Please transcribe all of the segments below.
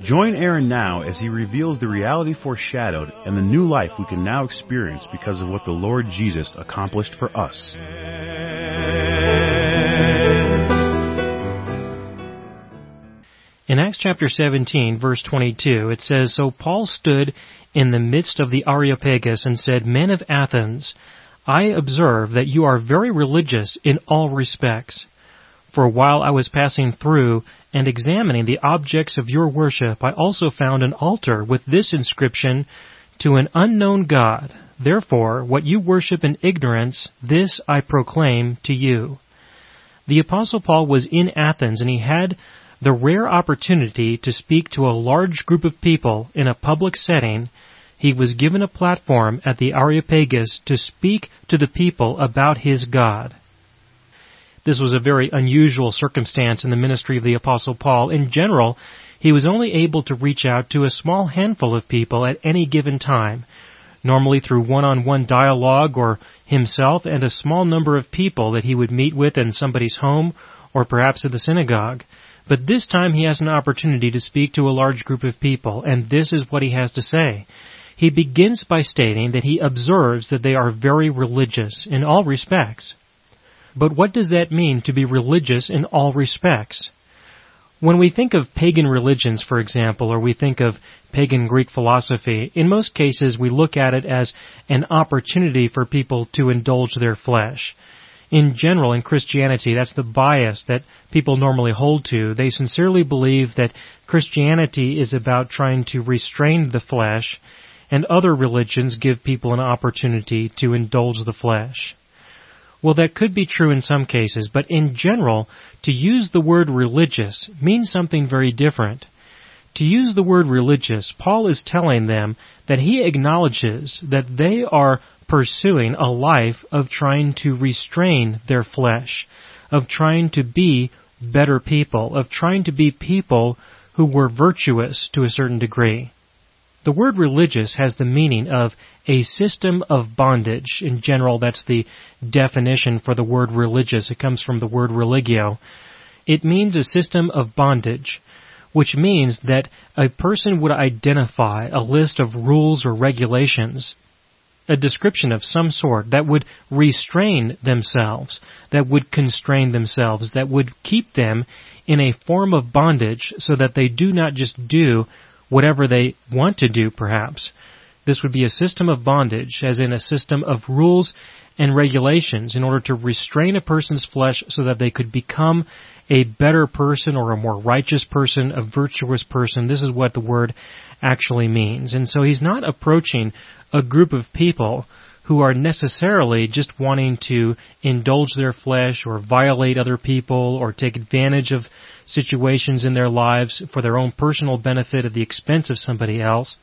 Join Aaron now as he reveals the reality foreshadowed and the new life we can now experience because of what the Lord Jesus accomplished for us. In Acts chapter 17, verse 22, it says, So Paul stood in the midst of the Areopagus and said, Men of Athens, I observe that you are very religious in all respects. For while I was passing through and examining the objects of your worship, I also found an altar with this inscription, To an unknown God. Therefore, what you worship in ignorance, this I proclaim to you. The Apostle Paul was in Athens and he had the rare opportunity to speak to a large group of people in a public setting, he was given a platform at the Areopagus to speak to the people about his God. This was a very unusual circumstance in the ministry of the Apostle Paul. In general, he was only able to reach out to a small handful of people at any given time, normally through one-on-one dialogue or himself and a small number of people that he would meet with in somebody's home or perhaps at the synagogue. But this time he has an opportunity to speak to a large group of people, and this is what he has to say. He begins by stating that he observes that they are very religious in all respects. But what does that mean to be religious in all respects? When we think of pagan religions, for example, or we think of pagan Greek philosophy, in most cases we look at it as an opportunity for people to indulge their flesh in general in Christianity, that's the bias that people normally hold to. They sincerely believe that Christianity is about trying to restrain the flesh, and other religions give people an opportunity to indulge the flesh. Well, that could be true in some cases, but in general, to use the word religious means something very different. To use the word religious, Paul is telling them that he acknowledges that they are pursuing a life of trying to restrain their flesh, of trying to be better people, of trying to be people who were virtuous to a certain degree. The word religious has the meaning of a system of bondage. In general, that's the definition for the word religious. It comes from the word religio. It means a system of bondage, which means that a person would identify a list of rules or regulations a description of some sort that would restrain themselves, that would constrain themselves, that would keep them in a form of bondage so that they do not just do whatever they want to do, perhaps. This would be a system of bondage, as in a system of rules and regulations in order to restrain a person's flesh so that they could become a better person or a more righteous person, a virtuous person. This is what the word actually means. And so he's not approaching a group of people who are necessarily just wanting to indulge their flesh or violate other people or take advantage of situations in their lives for their own personal benefit at the expense of somebody else.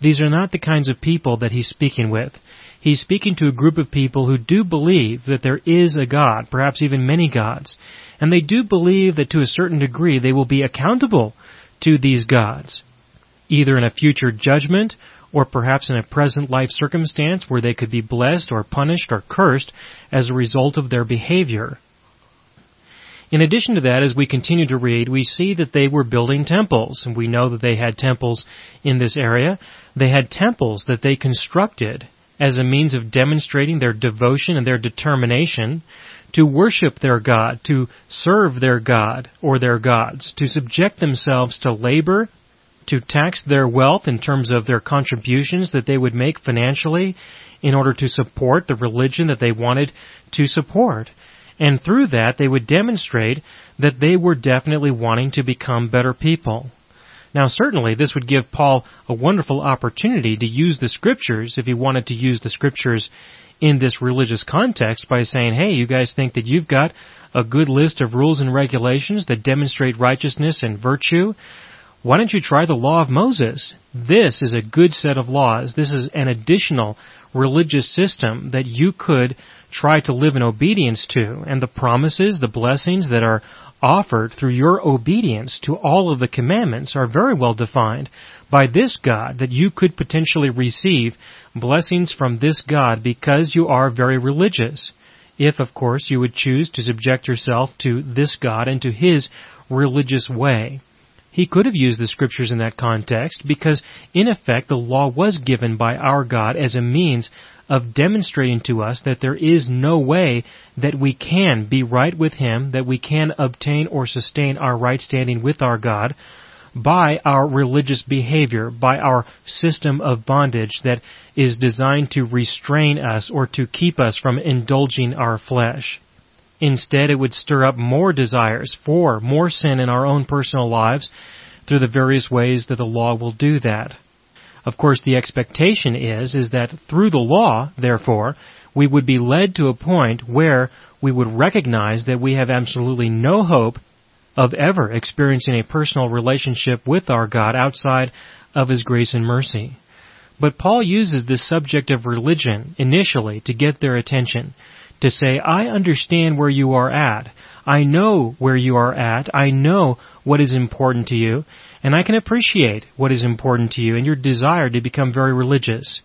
These are not the kinds of people that he's speaking with. He's speaking to a group of people who do believe that there is a God, perhaps even many gods, and they do believe that to a certain degree they will be accountable to these gods, either in a future judgment or perhaps in a present life circumstance where they could be blessed or punished or cursed as a result of their behavior. In addition to that, as we continue to read, we see that they were building temples, and we know that they had temples in this area. They had temples that they constructed as a means of demonstrating their devotion and their determination to worship their God, to serve their God or their gods, to subject themselves to labor to tax their wealth in terms of their contributions that they would make financially in order to support the religion that they wanted to support. And through that, they would demonstrate that they were definitely wanting to become better people. Now certainly this would give Paul a wonderful opportunity to use the scriptures if he wanted to use the scriptures in this religious context by saying, hey, you guys think that you've got a good list of rules and regulations that demonstrate righteousness and virtue? Why don't you try the law of Moses? This is a good set of laws. This is an additional religious system that you could try to live in obedience to, and the promises, the blessings that are offered through your obedience to all of the commandments are very well defined by this God, that you could potentially receive blessings from this God because you are very religious. If, of course, you would choose to subject yourself to this God and to His religious way. He could have used the scriptures in that context because, in effect, the law was given by our God as a means of demonstrating to us that there is no way that we can be right with Him, that we can obtain or sustain our right standing with our God by our religious behavior, by our system of bondage that is designed to restrain us or to keep us from indulging our flesh. Instead, it would stir up more desires for more sin in our own personal lives through the various ways that the law will do that. Of course, the expectation is, is that through the law, therefore, we would be led to a point where we would recognize that we have absolutely no hope of ever experiencing a personal relationship with our God outside of His grace and mercy. But Paul uses this subject of religion initially to get their attention to say, I understand where you are at. I know where you are at. I know what is important to you. And I can appreciate what is important to you and your desire to become very religious.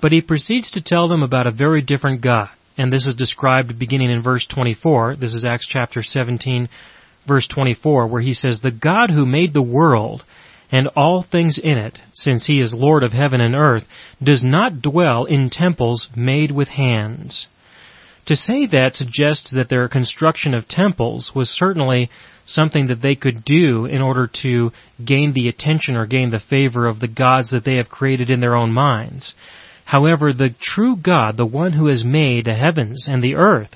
But he proceeds to tell them about a very different God. And this is described beginning in verse 24. This is Acts chapter 17, verse 24, where he says, The God who made the world and all things in it, since he is Lord of heaven and earth, does not dwell in temples made with hands. To say that suggests that their construction of temples was certainly something that they could do in order to gain the attention or gain the favor of the gods that they have created in their own minds. However, the true God, the one who has made the heavens and the earth,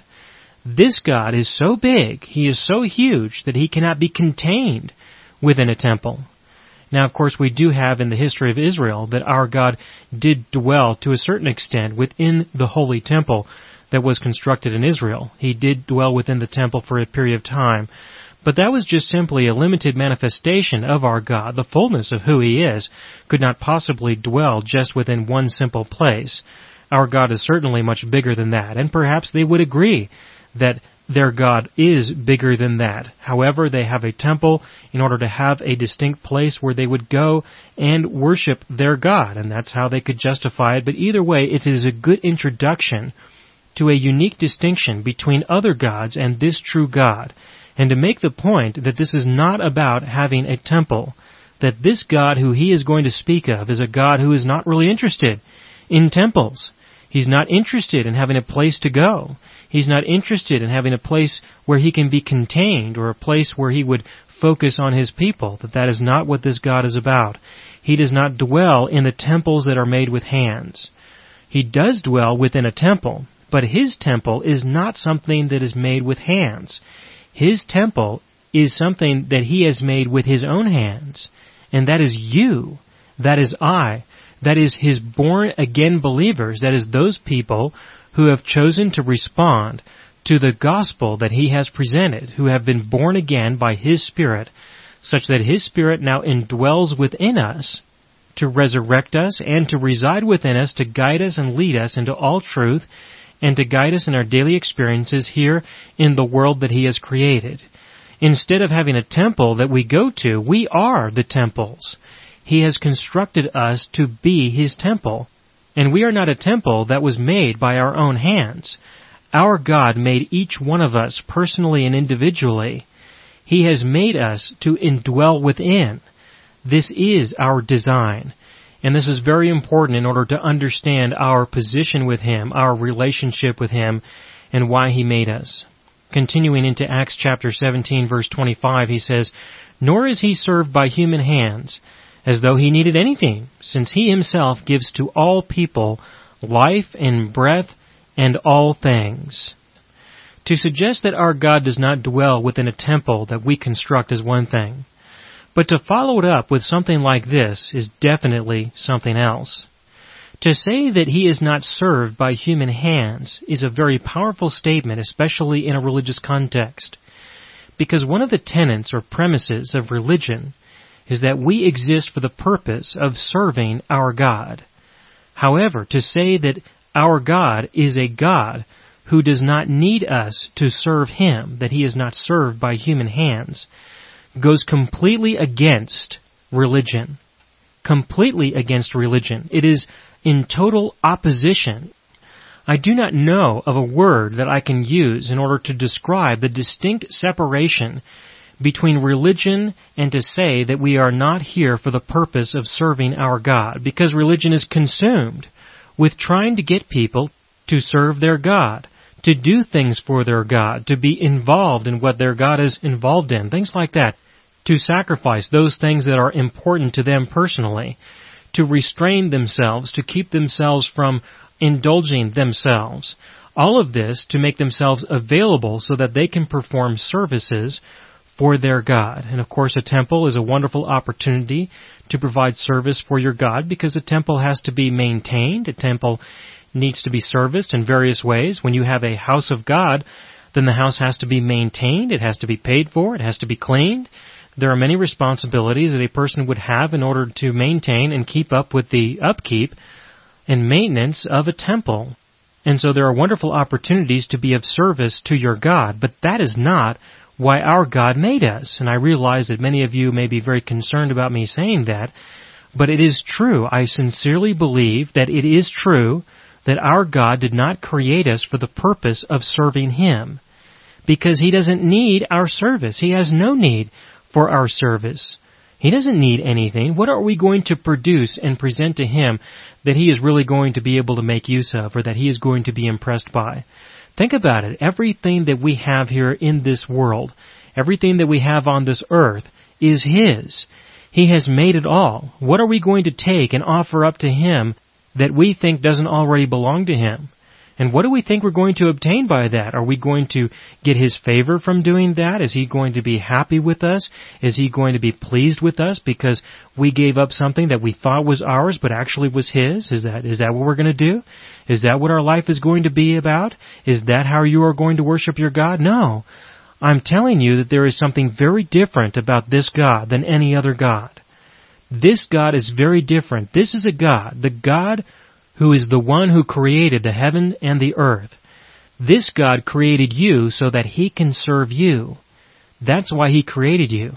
this God is so big, he is so huge that he cannot be contained within a temple. Now, of course, we do have in the history of Israel that our God did dwell to a certain extent within the holy temple, that was constructed in Israel. He did dwell within the temple for a period of time. But that was just simply a limited manifestation of our God. The fullness of who He is could not possibly dwell just within one simple place. Our God is certainly much bigger than that, and perhaps they would agree that their God is bigger than that. However, they have a temple in order to have a distinct place where they would go and worship their God, and that's how they could justify it. But either way, it is a good introduction to a unique distinction between other gods and this true God, and to make the point that this is not about having a temple, that this God who he is going to speak of is a God who is not really interested in temples. He's not interested in having a place to go. He's not interested in having a place where he can be contained or a place where he would focus on his people. That that is not what this God is about. He does not dwell in the temples that are made with hands. He does dwell within a temple, but his temple is not something that is made with hands. His temple is something that he has made with his own hands. And that is you. That is I. That is his born again believers. That is those people who have chosen to respond to the gospel that he has presented, who have been born again by his Spirit, such that his Spirit now indwells within us to resurrect us and to reside within us to guide us and lead us into all truth and to guide us in our daily experiences here in the world that He has created. Instead of having a temple that we go to, we are the temples. He has constructed us to be His temple. And we are not a temple that was made by our own hands. Our God made each one of us personally and individually. He has made us to indwell within. This is our design. And this is very important in order to understand our position with Him, our relationship with Him, and why He made us. Continuing into Acts chapter 17 verse 25, he says, Nor is He served by human hands, as though He needed anything, since He Himself gives to all people life and breath and all things. To suggest that our God does not dwell within a temple that we construct is one thing. But to follow it up with something like this is definitely something else. To say that he is not served by human hands is a very powerful statement, especially in a religious context. Because one of the tenets or premises of religion is that we exist for the purpose of serving our God. However, to say that our God is a God who does not need us to serve Him, that He is not served by human hands, goes completely against religion. Completely against religion. It is in total opposition. I do not know of a word that I can use in order to describe the distinct separation between religion and to say that we are not here for the purpose of serving our God, because religion is consumed with trying to get people to serve their God, to do things for their God, to be involved in what their God is involved in, things like that, to sacrifice those things that are important to them personally, to restrain themselves, to keep themselves from indulging themselves. All of this to make themselves available so that they can perform services for their God. And of course, a temple is a wonderful opportunity to provide service for your God because a temple has to be maintained. A temple needs to be serviced in various ways. When you have a house of God, then the house has to be maintained. It has to be paid for. It has to be cleaned. There are many responsibilities that a person would have in order to maintain and keep up with the upkeep and maintenance of a temple. And so there are wonderful opportunities to be of service to your God, but that is not why our God made us. And I realize that many of you may be very concerned about me saying that, but it is true. I sincerely believe that it is true that our God did not create us for the purpose of serving Him. Because He doesn't need our service. He has no need for our service. He doesn't need anything. What are we going to produce and present to Him that He is really going to be able to make use of or that He is going to be impressed by? Think about it. Everything that we have here in this world, everything that we have on this earth is His. He has made it all. What are we going to take and offer up to Him that we think doesn't already belong to Him? And what do we think we're going to obtain by that? Are we going to get His favor from doing that? Is He going to be happy with us? Is He going to be pleased with us because we gave up something that we thought was ours but actually was His? Is that, is that what we're going to do? Is that what our life is going to be about? Is that how you are going to worship your God? No. I'm telling you that there is something very different about this God than any other God. This God is very different. This is a God, the God who is the one who created the heaven and the earth. This God created you so that He can serve you. That's why He created you.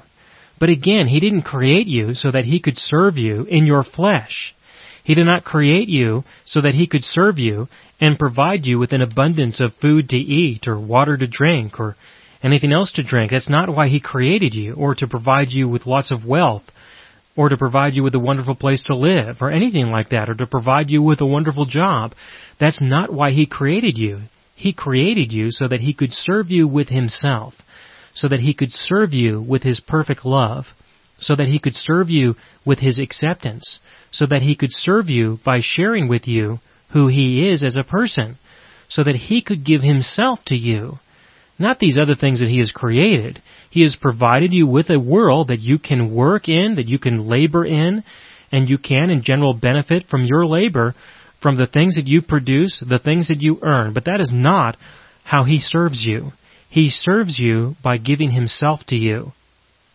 But again, He didn't create you so that He could serve you in your flesh. He did not create you so that He could serve you and provide you with an abundance of food to eat or water to drink or anything else to drink. That's not why He created you or to provide you with lots of wealth or to provide you with a wonderful place to live, or anything like that, or to provide you with a wonderful job. That's not why He created you. He created you so that He could serve you with Himself, so that He could serve you with His perfect love, so that He could serve you with His acceptance, so that He could serve you by sharing with you who He is as a person, so that He could give Himself to you. Not these other things that He has created. He has provided you with a world that you can work in, that you can labor in, and you can in general benefit from your labor, from the things that you produce, the things that you earn. But that is not how He serves you. He serves you by giving Himself to you.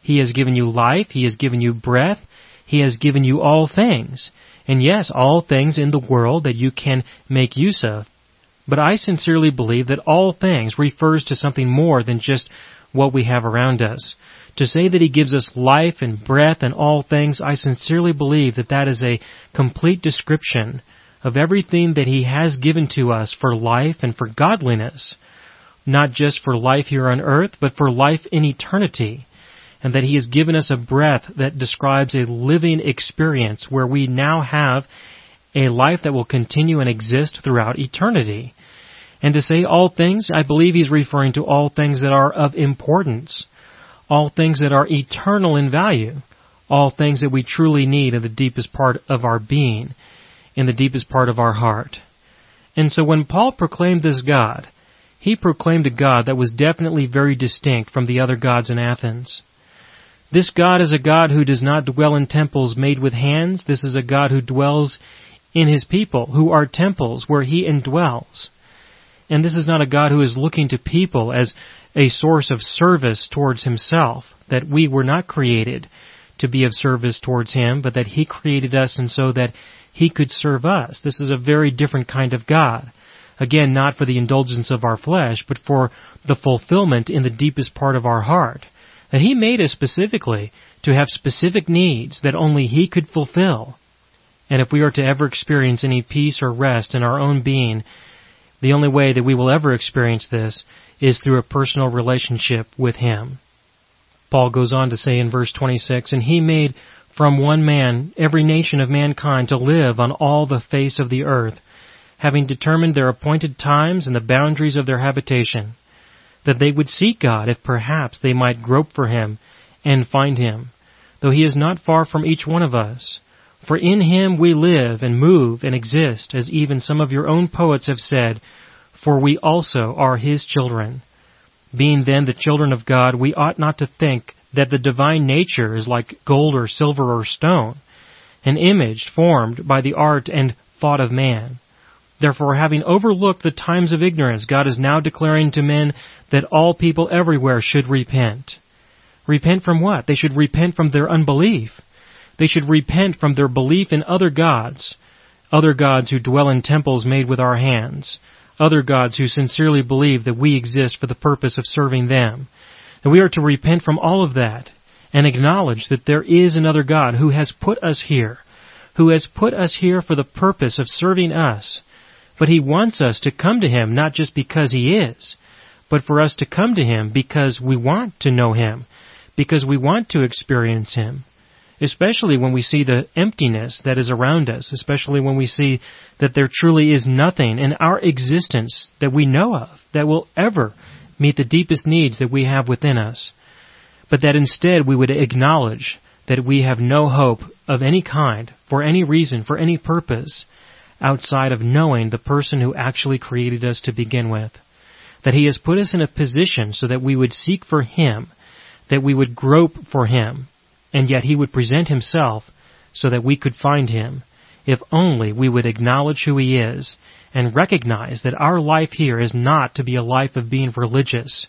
He has given you life, He has given you breath, He has given you all things. And yes, all things in the world that you can make use of. But I sincerely believe that all things refers to something more than just what we have around us. To say that He gives us life and breath and all things, I sincerely believe that that is a complete description of everything that He has given to us for life and for godliness. Not just for life here on earth, but for life in eternity. And that He has given us a breath that describes a living experience where we now have a life that will continue and exist throughout eternity. And to say all things, I believe he's referring to all things that are of importance, all things that are eternal in value, all things that we truly need in the deepest part of our being, in the deepest part of our heart. And so when Paul proclaimed this God, he proclaimed a God that was definitely very distinct from the other gods in Athens. This God is a God who does not dwell in temples made with hands. This is a God who dwells in his people, who are temples where he indwells. And this is not a God who is looking to people as a source of service towards himself, that we were not created to be of service towards him, but that he created us and so that He could serve us. This is a very different kind of God. Again, not for the indulgence of our flesh, but for the fulfillment in the deepest part of our heart. That He made us specifically to have specific needs that only He could fulfill. And if we are to ever experience any peace or rest in our own being, the only way that we will ever experience this is through a personal relationship with Him. Paul goes on to say in verse 26, And He made from one man every nation of mankind to live on all the face of the earth, having determined their appointed times and the boundaries of their habitation, that they would seek God if perhaps they might grope for Him and find Him, though He is not far from each one of us. For in Him we live and move and exist, as even some of your own poets have said, for we also are His children. Being then the children of God, we ought not to think that the divine nature is like gold or silver or stone, an image formed by the art and thought of man. Therefore, having overlooked the times of ignorance, God is now declaring to men that all people everywhere should repent. Repent from what? They should repent from their unbelief. They should repent from their belief in other gods, other gods who dwell in temples made with our hands, other gods who sincerely believe that we exist for the purpose of serving them. And we are to repent from all of that and acknowledge that there is another God who has put us here, who has put us here for the purpose of serving us. But He wants us to come to Him not just because He is, but for us to come to Him because we want to know Him, because we want to experience Him. Especially when we see the emptiness that is around us, especially when we see that there truly is nothing in our existence that we know of that will ever meet the deepest needs that we have within us. But that instead we would acknowledge that we have no hope of any kind, for any reason, for any purpose, outside of knowing the person who actually created us to begin with. That He has put us in a position so that we would seek for Him, that we would grope for Him, and yet He would present Himself so that we could find Him, if only we would acknowledge who He is and recognize that our life here is not to be a life of being religious,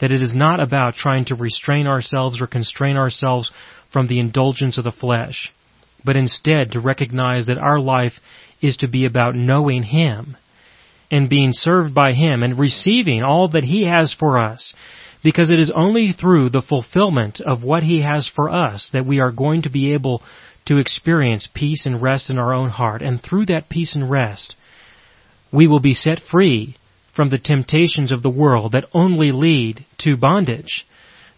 that it is not about trying to restrain ourselves or constrain ourselves from the indulgence of the flesh, but instead to recognize that our life is to be about knowing Him and being served by Him and receiving all that He has for us. Because it is only through the fulfillment of what He has for us that we are going to be able to experience peace and rest in our own heart. And through that peace and rest, we will be set free from the temptations of the world that only lead to bondage.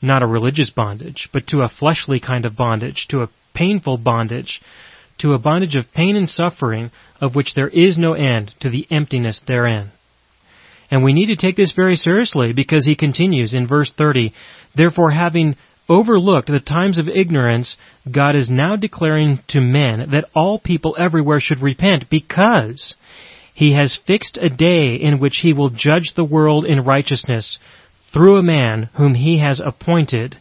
Not a religious bondage, but to a fleshly kind of bondage, to a painful bondage, to a bondage of pain and suffering of which there is no end to the emptiness therein. And we need to take this very seriously because he continues in verse 30, Therefore having overlooked the times of ignorance, God is now declaring to men that all people everywhere should repent because he has fixed a day in which he will judge the world in righteousness through a man whom he has appointed,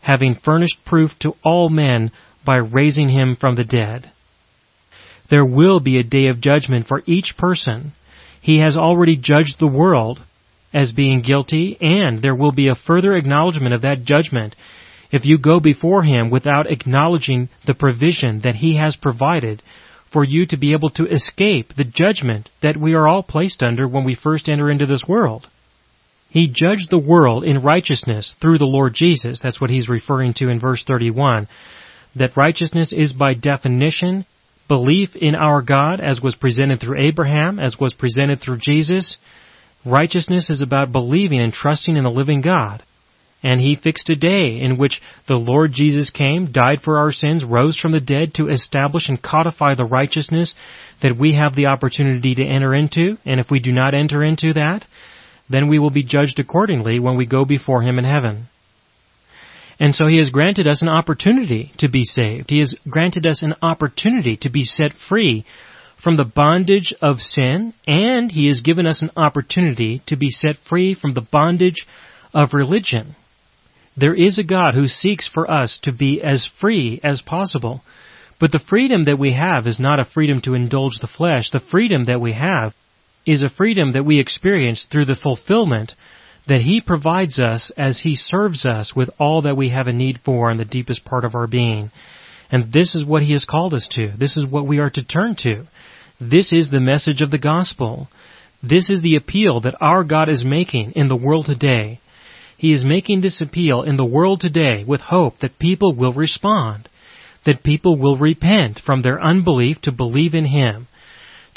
having furnished proof to all men by raising him from the dead. There will be a day of judgment for each person. He has already judged the world as being guilty, and there will be a further acknowledgement of that judgment if you go before Him without acknowledging the provision that He has provided for you to be able to escape the judgment that we are all placed under when we first enter into this world. He judged the world in righteousness through the Lord Jesus. That's what he's referring to in verse 31. That righteousness is by definition belief in our God as was presented through Abraham, as was presented through Jesus. Righteousness is about believing and trusting in the living God. And he fixed a day in which the Lord Jesus came, died for our sins, rose from the dead to establish and codify the righteousness that we have the opportunity to enter into. And if we do not enter into that, then we will be judged accordingly when we go before him in heaven. And so he has granted us an opportunity to be saved. He has granted us an opportunity to be set free from the bondage of sin, and he has given us an opportunity to be set free from the bondage of religion. There is a God who seeks for us to be as free as possible. But the freedom that we have is not a freedom to indulge the flesh. The freedom that we have is a freedom that we experience through the fulfillment that He provides us as He serves us with all that we have a need for in the deepest part of our being. And this is what He has called us to. This is what we are to turn to. This is the message of the gospel. This is the appeal that our God is making in the world today. He is making this appeal in the world today with hope that people will respond, that people will repent from their unbelief to believe in Him,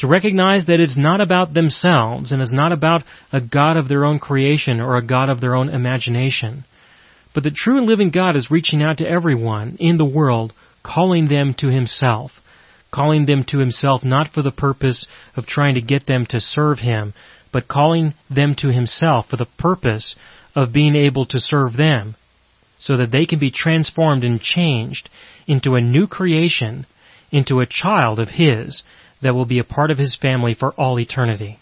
to recognize that it's not about themselves and it's not about a God of their own creation or a God of their own imagination. But the true and living God is reaching out to everyone in the world, calling them to Himself calling them to himself not for the purpose of trying to get them to serve him, but calling them to himself for the purpose of being able to serve them, so that they can be transformed and changed into a new creation, into a child of his that will be a part of his family for all eternity.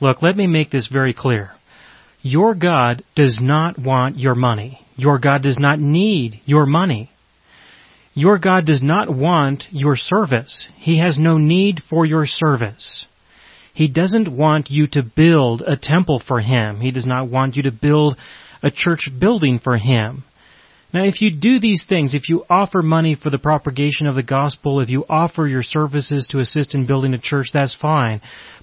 Look, let me make this very clear. Your God does not want your money. Your God does not need your money. Your God does not want your service. He has no need for your service. He doesn't want you to build a temple for Him. He does not want you to build a church building for Him. Now, if you do these things, if you offer money for the propagation of the gospel, if you offer your services to assist in building a church, that's fine.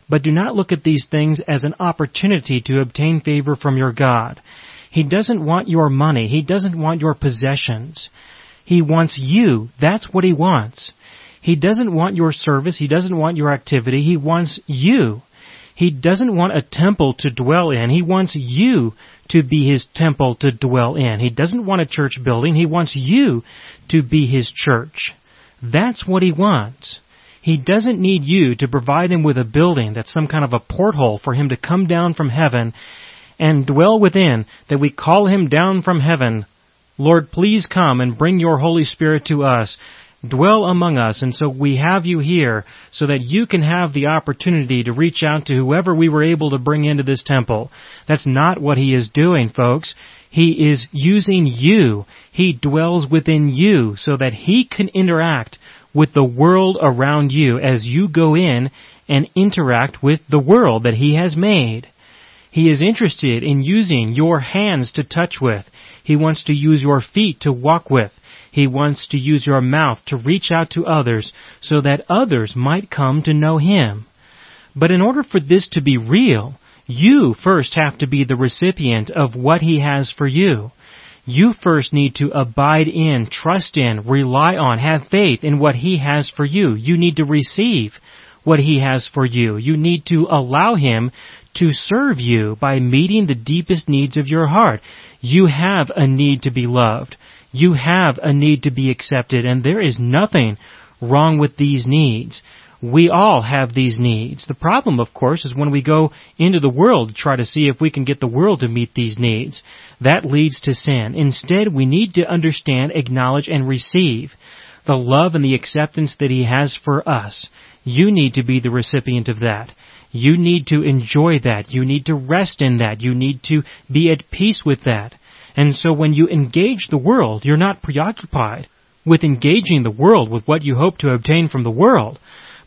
But do not look at these things as an opportunity to obtain favor from your God. He doesn't want your money. He doesn't want your possessions. He wants you. That's what He wants. He doesn't want your service. He doesn't want your activity. He wants you. He doesn't want a temple to dwell in. He wants you to be His temple to dwell in. He doesn't want a church building. He wants you to be His church. That's what He wants. He doesn't need you to provide Him with a building that's some kind of a porthole for Him to come down from heaven and dwell within, that we call Him down from heaven Lord, please come and bring your Holy Spirit to us. Dwell among us, and so we have you here so that you can have the opportunity to reach out to whoever we were able to bring into this temple. That's not what he is doing, folks. He is using you. He dwells within you so that he can interact with the world around you as you go in and interact with the world that he has made. He is interested in using your hands to touch with. He wants to use your feet to walk with. He wants to use your mouth to reach out to others so that others might come to know Him. But in order for this to be real, you first have to be the recipient of what He has for you. You first need to abide in, trust in, rely on, have faith in what He has for you. You need to receive what He has for you. You need to allow Him to serve you by meeting the deepest needs of your heart. You have a need to be loved. You have a need to be accepted, and there is nothing wrong with these needs. We all have these needs. The problem, of course, is when we go into the world to try to see if we can get the world to meet these needs. That leads to sin. Instead, we need to understand, acknowledge, and receive the love and the acceptance that He has for us. You need to be the recipient of that. You need to enjoy that. You need to rest in that. You need to be at peace with that. And so when you engage the world, you're not preoccupied with engaging the world with what you hope to obtain from the world,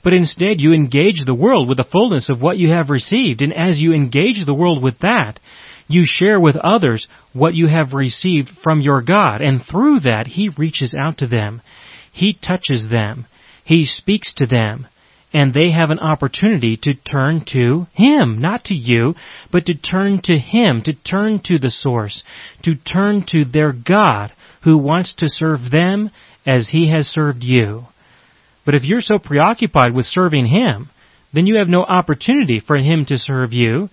but instead you engage the world with the fullness of what you have received. And as you engage the world with that, you share with others what you have received from your God. And through that, He reaches out to them. He touches them. He speaks to them and they have an opportunity to turn to Him, not to you, but to turn to Him, to turn to the source, to turn to their God who wants to serve them as He has served you. But if you're so preoccupied with serving Him, then you have no opportunity for Him to serve you.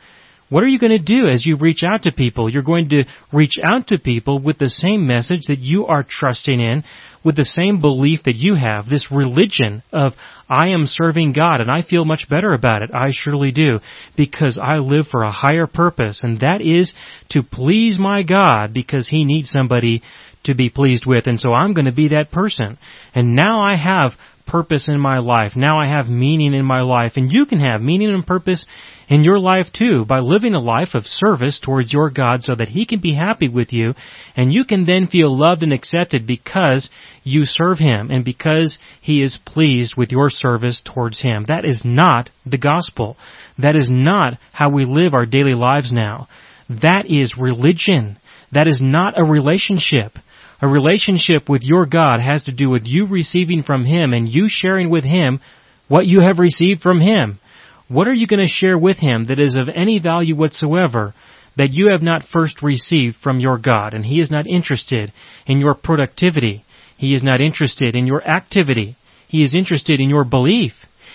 What are you going to do as you reach out to people? You're going to reach out to people with the same message that you are trusting in, with the same belief that you have, this religion of, I am serving God and I feel much better about it. I surely do. Because I live for a higher purpose and that is to please my God because He needs somebody to be pleased with and so I'm going to be that person. And now I have purpose in my life. Now I have meaning in my life and you can have meaning and purpose in your life too by living a life of service towards your God so that He can be happy with you and you can then feel loved and accepted because you serve Him and because He is pleased with your service towards Him. That is not the gospel. That is not how we live our daily lives now. That is religion. That is not a relationship. A relationship with your God has to do with you receiving from Him and you sharing with Him what you have received from Him. What are you going to share with Him that is of any value whatsoever that you have not first received from your God? And He is not interested in your productivity. He is not interested in your activity. He is interested in your belief.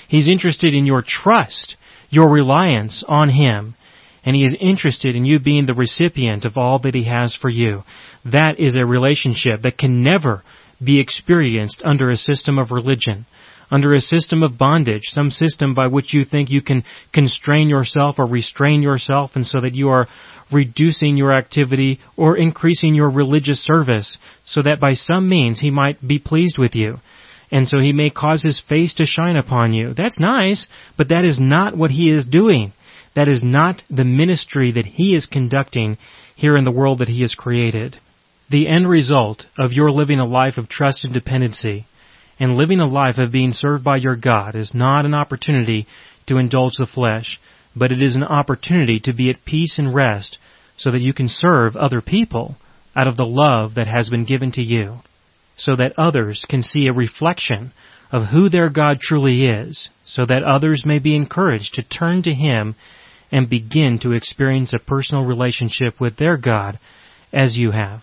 He's interested in your trust, your reliance on Him. And He is interested in you being the recipient of all that He has for you. That is a relationship that can never be experienced under a system of religion, under a system of bondage, some system by which you think you can constrain yourself or restrain yourself and so that you are reducing your activity or increasing your religious service so that by some means he might be pleased with you and so he may cause his face to shine upon you. That's nice, but that is not what he is doing. That is not the ministry that he is conducting here in the world that he has created. The end result of your living a life of trust and dependency and living a life of being served by your God is not an opportunity to indulge the flesh, but it is an opportunity to be at peace and rest so that you can serve other people out of the love that has been given to you so that others can see a reflection of who their God truly is, so that others may be encouraged to turn to Him and begin to experience a personal relationship with their God as you have.